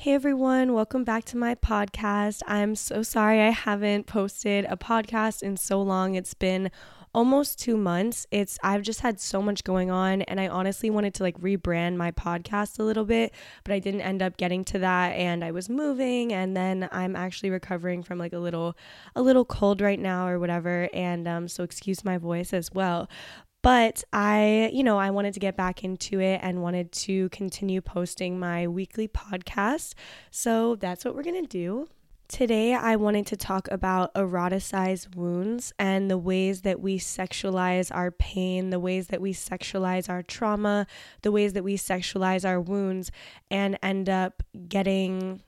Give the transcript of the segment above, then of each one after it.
Hey everyone, welcome back to my podcast. I'm so sorry I haven't posted a podcast in so long. It's been almost 2 months. It's I've just had so much going on and I honestly wanted to like rebrand my podcast a little bit, but I didn't end up getting to that and I was moving and then I'm actually recovering from like a little a little cold right now or whatever and um so excuse my voice as well. But I, you know, I wanted to get back into it and wanted to continue posting my weekly podcast. So that's what we're going to do. Today, I wanted to talk about eroticized wounds and the ways that we sexualize our pain, the ways that we sexualize our trauma, the ways that we sexualize our wounds and end up getting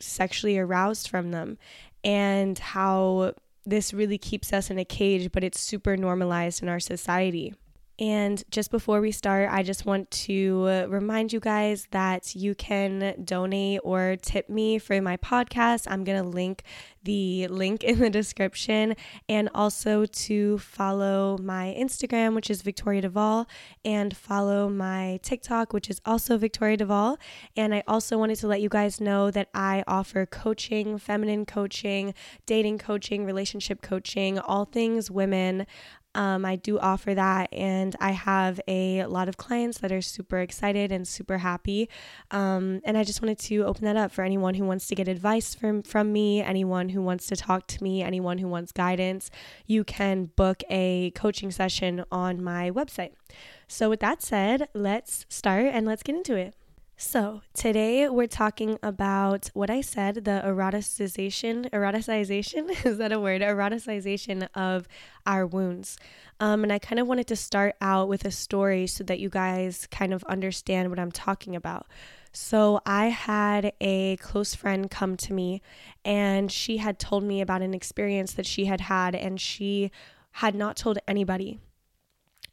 sexually aroused from them, and how this really keeps us in a cage, but it's super normalized in our society. And just before we start, I just want to uh, remind you guys that you can donate or tip me for my podcast. I'm going to link the link in the description and also to follow my Instagram, which is Victoria Duvall, and follow my TikTok, which is also Victoria Duvall. And I also wanted to let you guys know that I offer coaching, feminine coaching, dating coaching, relationship coaching, all things women. Um, I do offer that, and I have a lot of clients that are super excited and super happy. Um, and I just wanted to open that up for anyone who wants to get advice from from me, anyone who wants to talk to me, anyone who wants guidance. You can book a coaching session on my website. So, with that said, let's start and let's get into it. So, today we're talking about what I said the eroticization, eroticization, is that a word? Eroticization of our wounds. Um, and I kind of wanted to start out with a story so that you guys kind of understand what I'm talking about. So, I had a close friend come to me, and she had told me about an experience that she had had, and she had not told anybody.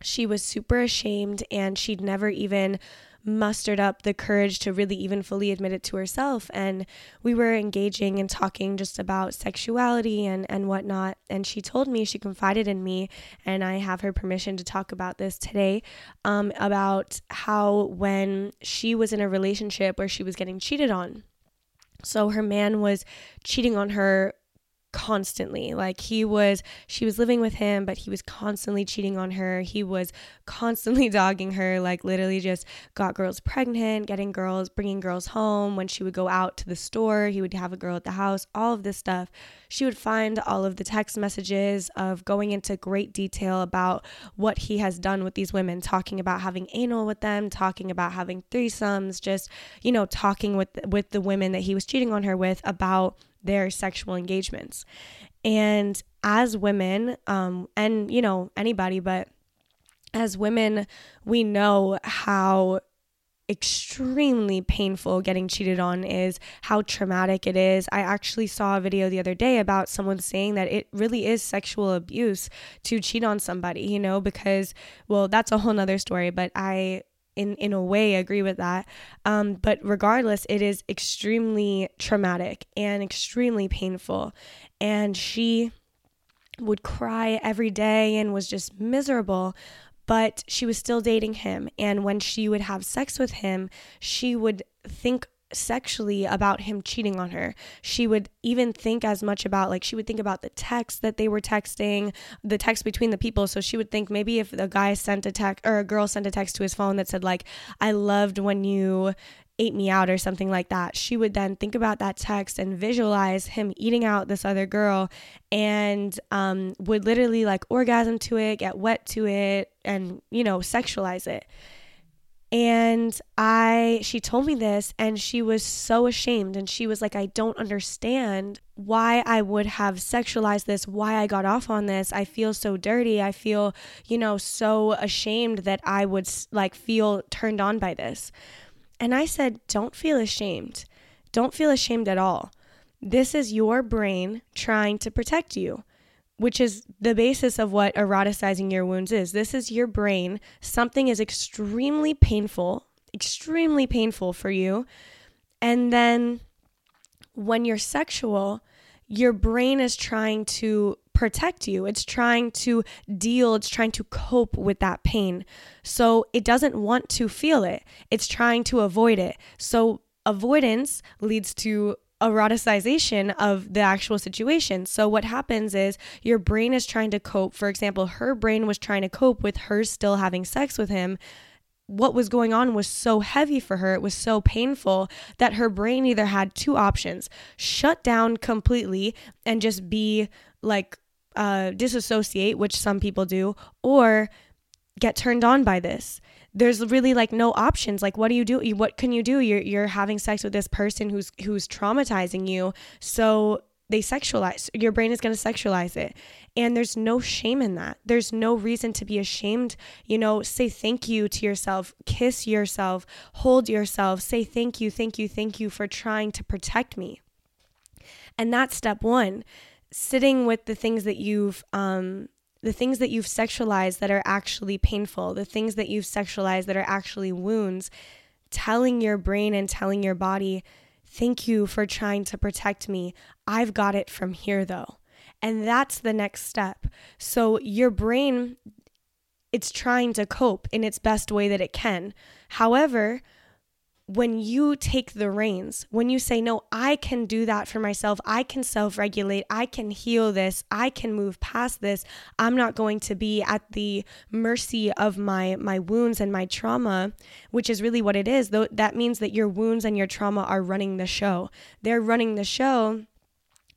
She was super ashamed, and she'd never even mustered up the courage to really even fully admit it to herself. And we were engaging and talking just about sexuality and, and whatnot. And she told me, she confided in me, and I have her permission to talk about this today um, about how when she was in a relationship where she was getting cheated on. So her man was cheating on her constantly. Like he was, she was living with him, but he was constantly cheating on her. He was constantly dogging her, like literally just got girls pregnant, getting girls, bringing girls home. When she would go out to the store, he would have a girl at the house, all of this stuff. She would find all of the text messages of going into great detail about what he has done with these women, talking about having anal with them, talking about having threesomes, just, you know, talking with with the women that he was cheating on her with about their sexual engagements. And as women, um, and you know, anybody, but as women, we know how extremely painful getting cheated on is, how traumatic it is. I actually saw a video the other day about someone saying that it really is sexual abuse to cheat on somebody, you know, because, well, that's a whole nother story, but I in in a way agree with that. Um, but regardless, it is extremely traumatic and extremely painful. And she would cry every day and was just miserable. But she was still dating him. And when she would have sex with him, she would think sexually about him cheating on her. She would even think as much about like she would think about the text that they were texting, the text between the people. So she would think maybe if a guy sent a text or a girl sent a text to his phone that said like I loved when you ate me out or something like that. She would then think about that text and visualize him eating out this other girl and um, would literally like orgasm to it, get wet to it, and, you know, sexualize it. And I, she told me this and she was so ashamed. And she was like, I don't understand why I would have sexualized this, why I got off on this. I feel so dirty. I feel, you know, so ashamed that I would like feel turned on by this. And I said, don't feel ashamed. Don't feel ashamed at all. This is your brain trying to protect you which is the basis of what eroticizing your wounds is. This is your brain. Something is extremely painful, extremely painful for you. And then when you're sexual, your brain is trying to protect you. It's trying to deal, it's trying to cope with that pain. So it doesn't want to feel it, it's trying to avoid it. So avoidance leads to eroticization of the actual situation. So what happens is your brain is trying to cope. For example, her brain was trying to cope with her still having sex with him. What was going on was so heavy for her, it was so painful that her brain either had two options shut down completely and just be like uh, disassociate, which some people do, or get turned on by this there's really like no options. Like what do you do? What can you do? You're you're having sex with this person who's who's traumatizing you so they sexualize your brain is going to sexualize it. And there's no shame in that. There's no reason to be ashamed you know say thank you to yourself kiss yourself hold yourself say thank you thank you thank you for trying to protect me. And that's step 1 sitting with the things that you've um the things that you've sexualized that are actually painful, the things that you've sexualized that are actually wounds, telling your brain and telling your body, thank you for trying to protect me. I've got it from here though. And that's the next step. So your brain, it's trying to cope in its best way that it can. However, when you take the reins, when you say, No, I can do that for myself, I can self regulate, I can heal this, I can move past this, I'm not going to be at the mercy of my, my wounds and my trauma, which is really what it is. That means that your wounds and your trauma are running the show. They're running the show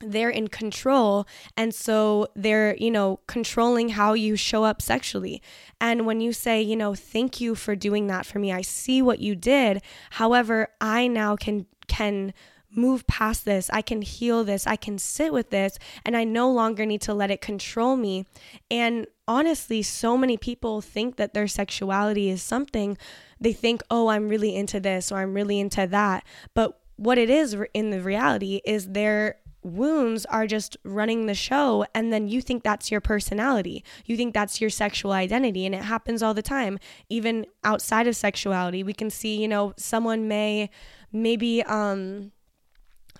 they're in control and so they're you know controlling how you show up sexually. And when you say you know thank you for doing that for me. I see what you did however i now can can move past this. I can heal this. I can sit with this and i no longer need to let it control me. And honestly so many people think that their sexuality is something. They think oh i'm really into this or i'm really into that. But what it is in the reality is they're wounds are just running the show and then you think that's your personality. You think that's your sexual identity and it happens all the time. Even outside of sexuality we can see you know someone may maybe um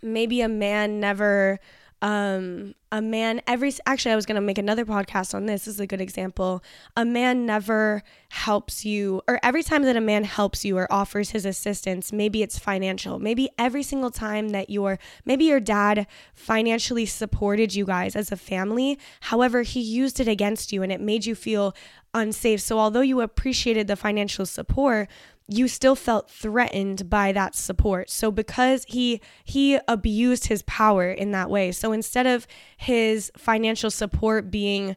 maybe a man never um, a man every actually I was going to make another podcast on this. this is a good example. A man never helps you or every time that a man helps you or offers his assistance, maybe it's financial. Maybe every single time that your maybe your dad financially supported you guys as a family, however, he used it against you and it made you feel unsafe. So although you appreciated the financial support, you still felt threatened by that support. So because he he abused his power in that way. So instead of his financial support being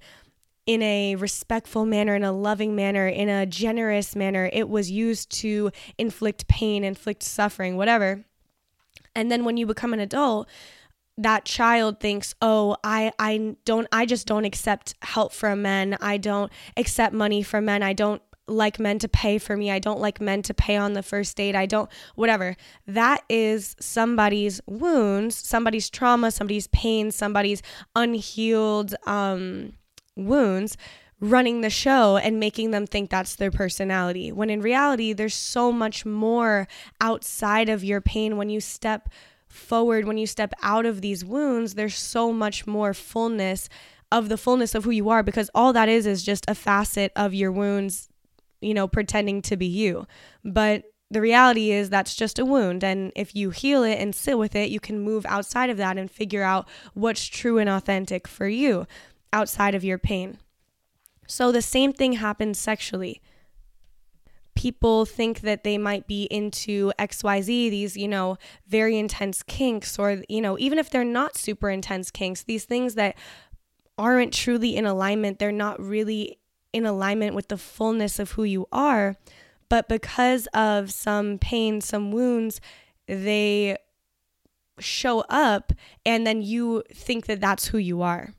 in a respectful manner, in a loving manner, in a generous manner, it was used to inflict pain, inflict suffering, whatever. And then when you become an adult, that child thinks, "Oh, I I don't I just don't accept help from men. I don't accept money from men. I don't like men to pay for me. I don't like men to pay on the first date. I don't, whatever. That is somebody's wounds, somebody's trauma, somebody's pain, somebody's unhealed um, wounds running the show and making them think that's their personality. When in reality, there's so much more outside of your pain when you step forward, when you step out of these wounds, there's so much more fullness of the fullness of who you are because all that is is just a facet of your wounds, you know, pretending to be you. But the reality is that's just a wound. And if you heal it and sit with it, you can move outside of that and figure out what's true and authentic for you outside of your pain. So the same thing happens sexually. People think that they might be into XYZ, these, you know, very intense kinks, or, you know, even if they're not super intense kinks, these things that aren't truly in alignment, they're not really in alignment with the fullness of who you are. But because of some pain, some wounds, they show up, and then you think that that's who you are.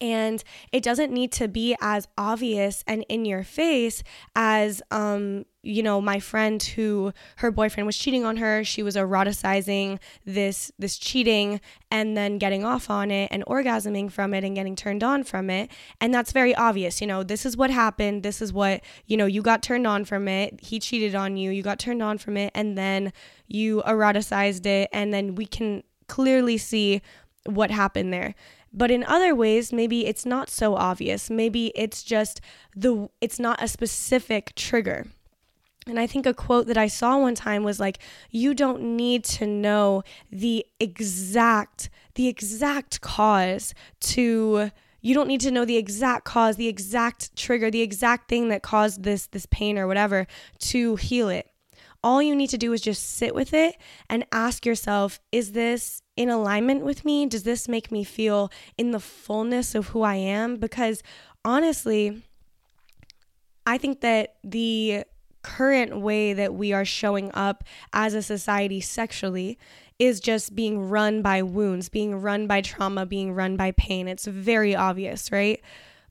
And it doesn't need to be as obvious and in your face as, um, you know, my friend who her boyfriend was cheating on her. She was eroticizing this this cheating and then getting off on it and orgasming from it and getting turned on from it. And that's very obvious. You know, this is what happened. This is what, you know, you got turned on from it. He cheated on you. You got turned on from it. And then you eroticized it. And then we can clearly see what happened there. But in other ways, maybe it's not so obvious. Maybe it's just the it's not a specific trigger. And I think a quote that I saw one time was like, you don't need to know the exact, the exact cause to you don't need to know the exact cause, the exact trigger, the exact thing that caused this this pain or whatever to heal it. All you need to do is just sit with it and ask yourself, is this in alignment with me? Does this make me feel in the fullness of who I am? Because honestly, I think that the current way that we are showing up as a society sexually is just being run by wounds, being run by trauma, being run by pain. It's very obvious, right?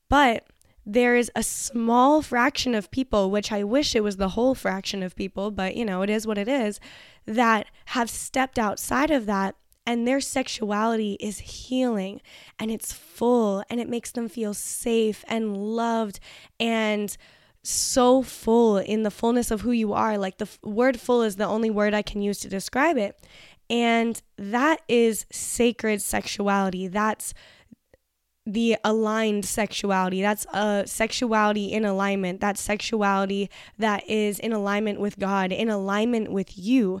But there is a small fraction of people, which I wish it was the whole fraction of people, but you know, it is what it is, that have stepped outside of that and their sexuality is healing and it's full and it makes them feel safe and loved and so full in the fullness of who you are. Like the f- word full is the only word I can use to describe it. And that is sacred sexuality. That's the aligned sexuality. That's a sexuality in alignment. That's sexuality that is in alignment with God, in alignment with you.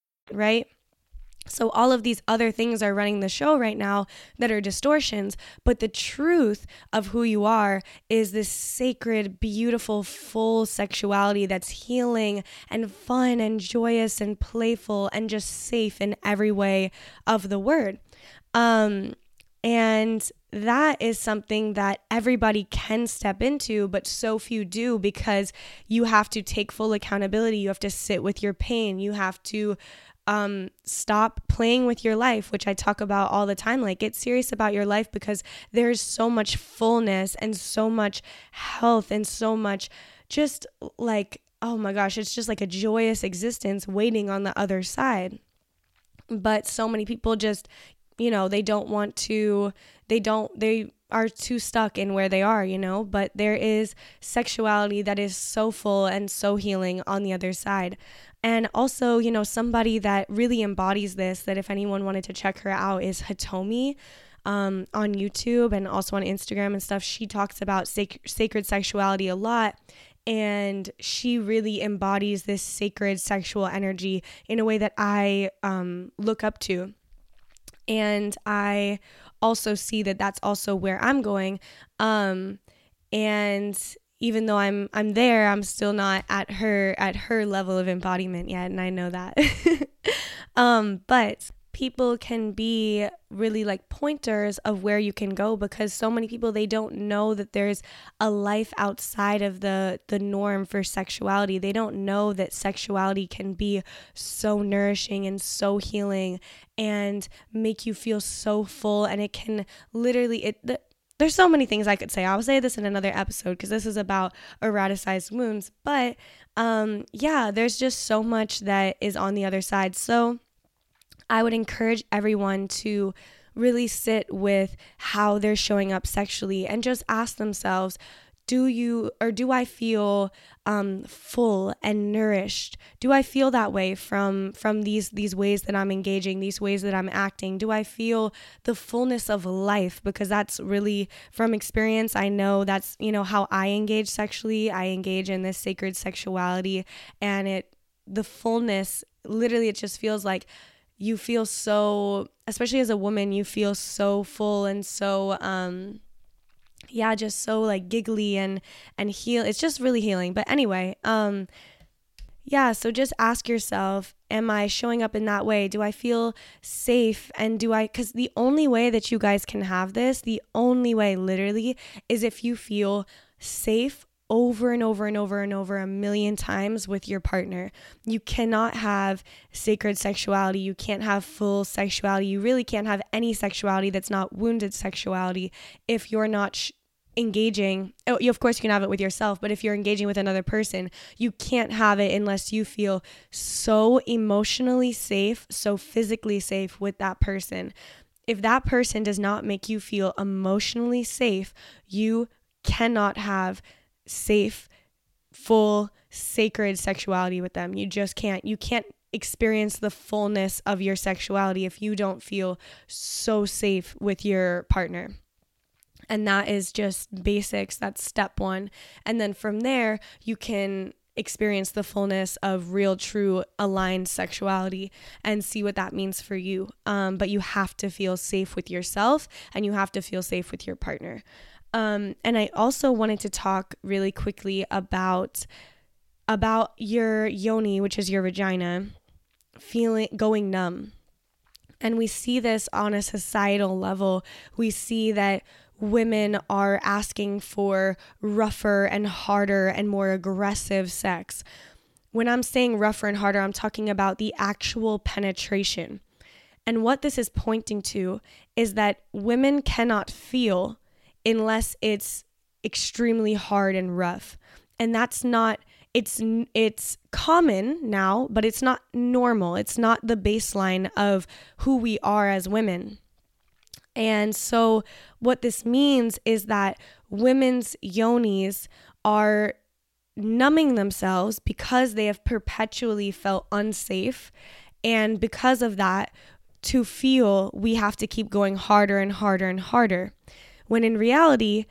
right? So, all of these other things are running the show right now that are distortions, but the truth of who you are is this sacred, beautiful, full sexuality that's healing and fun and joyous and playful and just safe in every way of the word. Um, and that is something that everybody can step into, but so few do because you have to take full accountability. You have to sit with your pain. You have to um, stop playing with your life, which I talk about all the time. Like, get serious about your life because there's so much fullness and so much health and so much just like, oh my gosh, it's just like a joyous existence waiting on the other side. But so many people just, you know, they don't want to, they don't, they, are too stuck in where they are, you know, but there is sexuality that is so full and so healing on the other side. And also, you know, somebody that really embodies this, that if anyone wanted to check her out, is Hitomi. Um, on YouTube and also on Instagram and stuff, she talks about sac- sacred sexuality a lot. And she really embodies this sacred sexual energy in a way that I um, look up to. And I also see that that's also where I'm going. Um, and even though I'm I'm there, I'm still not at her at her level of embodiment yet, and I know that. um, but people can be really like pointers of where you can go because so many people they don't know that there's a life outside of the the norm for sexuality they don't know that sexuality can be so nourishing and so healing and make you feel so full and it can literally it the, there's so many things I could say. I'll say this in another episode because this is about eroticized wounds. But um, yeah, there's just so much that is on the other side. So I would encourage everyone to really sit with how they're showing up sexually and just ask themselves do you or do i feel um, full and nourished? Do i feel that way from from these these ways that i'm engaging these ways that i'm acting? Do i feel the fullness of life? Because that's really from experience i know that's you know how i engage sexually. I engage in this sacred sexuality and it the fullness literally it just feels like you feel so especially as a woman you feel so full and so um yeah just so like giggly and and heal it's just really healing but anyway um yeah so just ask yourself am i showing up in that way? Do i feel safe? And do i because the only way that you guys can have this the only way literally is if you feel safe over and over and over and over a million times with your partner. You cannot have sacred sexuality. You can't have full sexuality. You really can't have any sexuality that's not wounded sexuality if you're not. Sh- engaging oh, of course you can have it with yourself but if you're engaging with another person you can't have it unless you feel so emotionally safe so physically safe with that person if that person does not make you feel emotionally safe you cannot have safe, full, sacred sexuality with them. You just can't. You can't experience the fullness of your sexuality if you don't feel so safe with your partner. And that is just basics. That's step one. And then from there, you can experience the fullness of real, true, aligned sexuality and see what that means for you. Um, but you have to feel safe with yourself and you have to feel safe with your partner. Um, and I also wanted to talk really quickly about about your yoni, which is your vagina, feeling going numb. And we see this on a societal level. We see that women are asking for rougher and harder and more aggressive sex. When I'm saying rougher and harder, I'm talking about the actual penetration. And what this is pointing to is that women cannot feel unless it's extremely hard and rough. And that's not it's it's common now, but it's not normal. It's not the baseline of who we are as women. And so what this means is that women's yonis are numbing themselves because they have perpetually felt unsafe and because of that to feel we have to keep going harder and harder and harder. When in reality,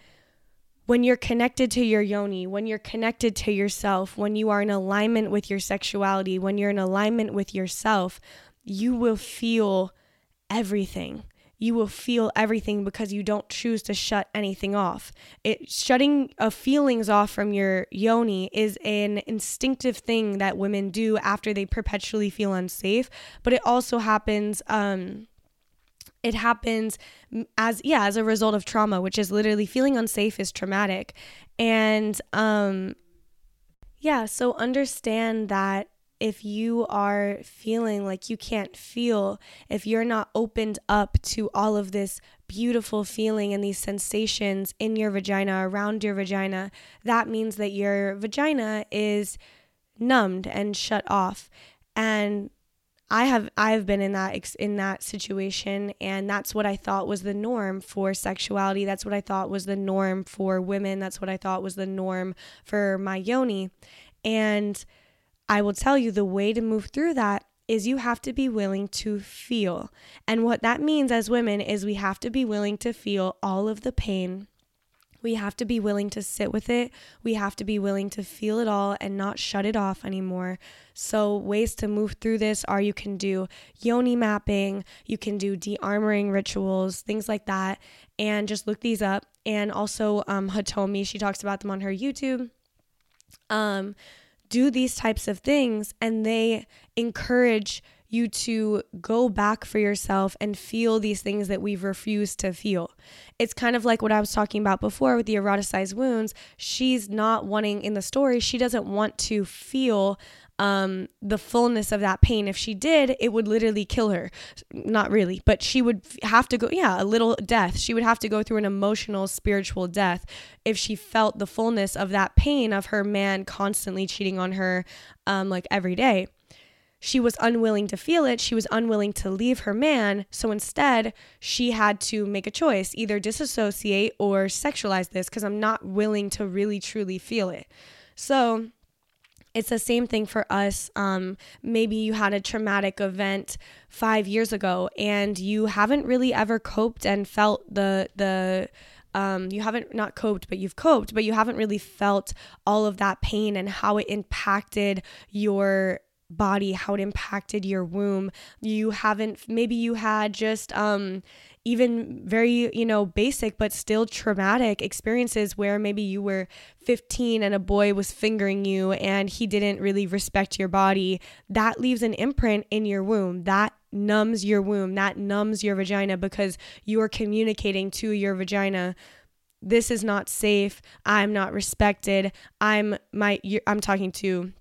when you're connected to your yoni, when you're connected to yourself, when you are in alignment with your sexuality, when you're in alignment with yourself, you will feel everything. You will feel everything because you don't choose to shut anything off. It shutting of feelings off from your yoni is an instinctive thing that women do after they perpetually feel unsafe, but it also happens um it happens as yeah as a result of trauma which is literally feeling unsafe is traumatic and um yeah so understand that if you are feeling like you can't feel, if you're not opened up to all of this beautiful feeling and these sensations in your vagina, around your vagina, that means that your vagina is numbed and shut off. And I have I've been in that in that situation and that's what I thought was the norm for sexuality. That's what I thought was the norm for women. That's what I thought was the norm for my yoni. And I will tell you the way to move through that is you have to be willing to feel. And what that means as women is we have to be willing to feel all of the pain, we have to be willing to sit with it. We have to be willing to feel it all and not shut it off anymore. So, ways to move through this are you can do yoni mapping, you can do de armoring rituals, things like that, and just look these up. And also, um, Hitomi, she talks about them on her YouTube. Um, do these types of things, and they encourage you to go back for yourself and feel these things that we've refused to feel. It's kind of like what I was talking about before with the eroticized wounds. She's not wanting in the story, she doesn't want to feel um, the fullness of that pain. If she did, it would literally kill her. Not really, but she would have to go, yeah, a little death. She would have to go through an emotional, spiritual death if she felt the fullness of that pain of her man constantly cheating on her, um, like every day she was unwilling to feel it. She was unwilling to leave her man. So instead, she had to make a choice either disassociate or sexualize this because I'm not willing to really truly feel it. So it's the same thing for us. Um, maybe you had a traumatic event five years ago and you haven't really ever coped and felt the, the, um, you haven't not coped, but you've coped, but you haven't really felt all of that pain and how it impacted your body, how it impacted your womb. You haven't, maybe you had just, um, even very, you know, basic but still traumatic experiences where maybe you were 15 and a boy was fingering you and he didn't really respect your body. That leaves an imprint in your womb. That numbs your womb. That numbs your vagina because you are communicating to your vagina this is not safe. I'm not respected. I'm my I'm talking to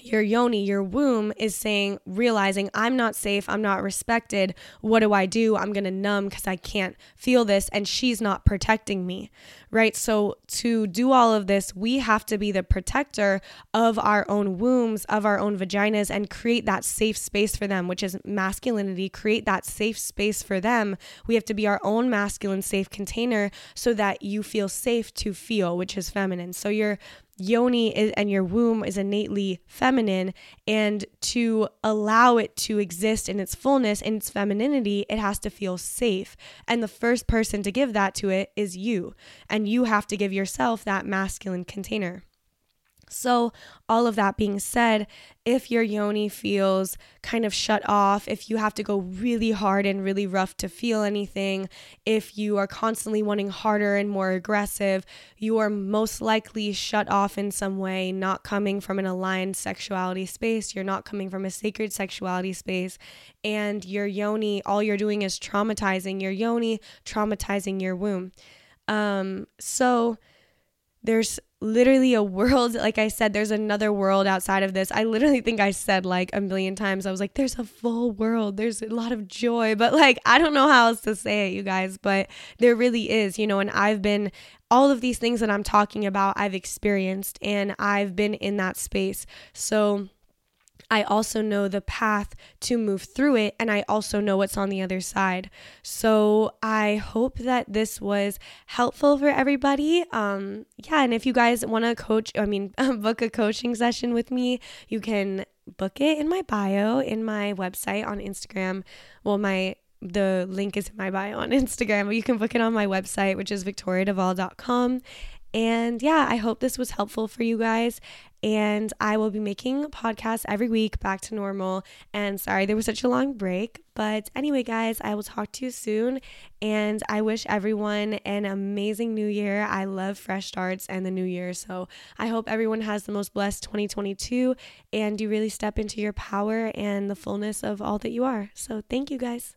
your yoni, your womb is saying, realizing I'm not safe, I'm not respected. What do I do? I'm going to numb because I can't feel this, and she's not protecting me, right? So, to do all of this, we have to be the protector of our own wombs, of our own vaginas, and create that safe space for them, which is masculinity. Create that safe space for them. We have to be our own masculine safe container so that you feel safe to feel, which is feminine. So, you're yoni is, and your womb is innately feminine and to allow it to exist in its fullness in its femininity it has to feel safe. And the first person to give that to it is you. And you have to give yourself that masculine container so, all of that being said, if your yoni feels kind of shut off, if you have to go really hard and really rough to feel anything, if you are constantly wanting harder and more aggressive, you are most likely shut off in some way, not coming from an aligned sexuality space. You're not coming from a sacred sexuality space. And your yoni, all you're doing is traumatizing your yoni, traumatizing your womb. Um, so, there's literally a world like i said there's another world outside of this. I literally think i said like a million times i was like there's a full world. There's a lot of joy. But like i don't know how else to say it you guys but there really is you know and i've been all of these things that i'm talking about i've experienced and i've been in that space. So I also know the path to move through it, and I also know what's on the other side. So I hope that this was helpful for everybody. Um, yeah, and if you guys want to coach, I mean, book a coaching session with me, you can book it in my bio in my website on Instagram. Well, my the link is in my bio on Instagram, but you can book it on my website, which is victoriadeval.com. And yeah, I hope this was helpful for you guys. And I will be making podcasts every week back to normal. And sorry, there was such a long break. But anyway, guys, I will talk to you soon. And I wish everyone an amazing new year. I love fresh starts and the new year. So I hope everyone has the most blessed 2022 and you really step into your power and the fullness of all that you are. So thank you, guys.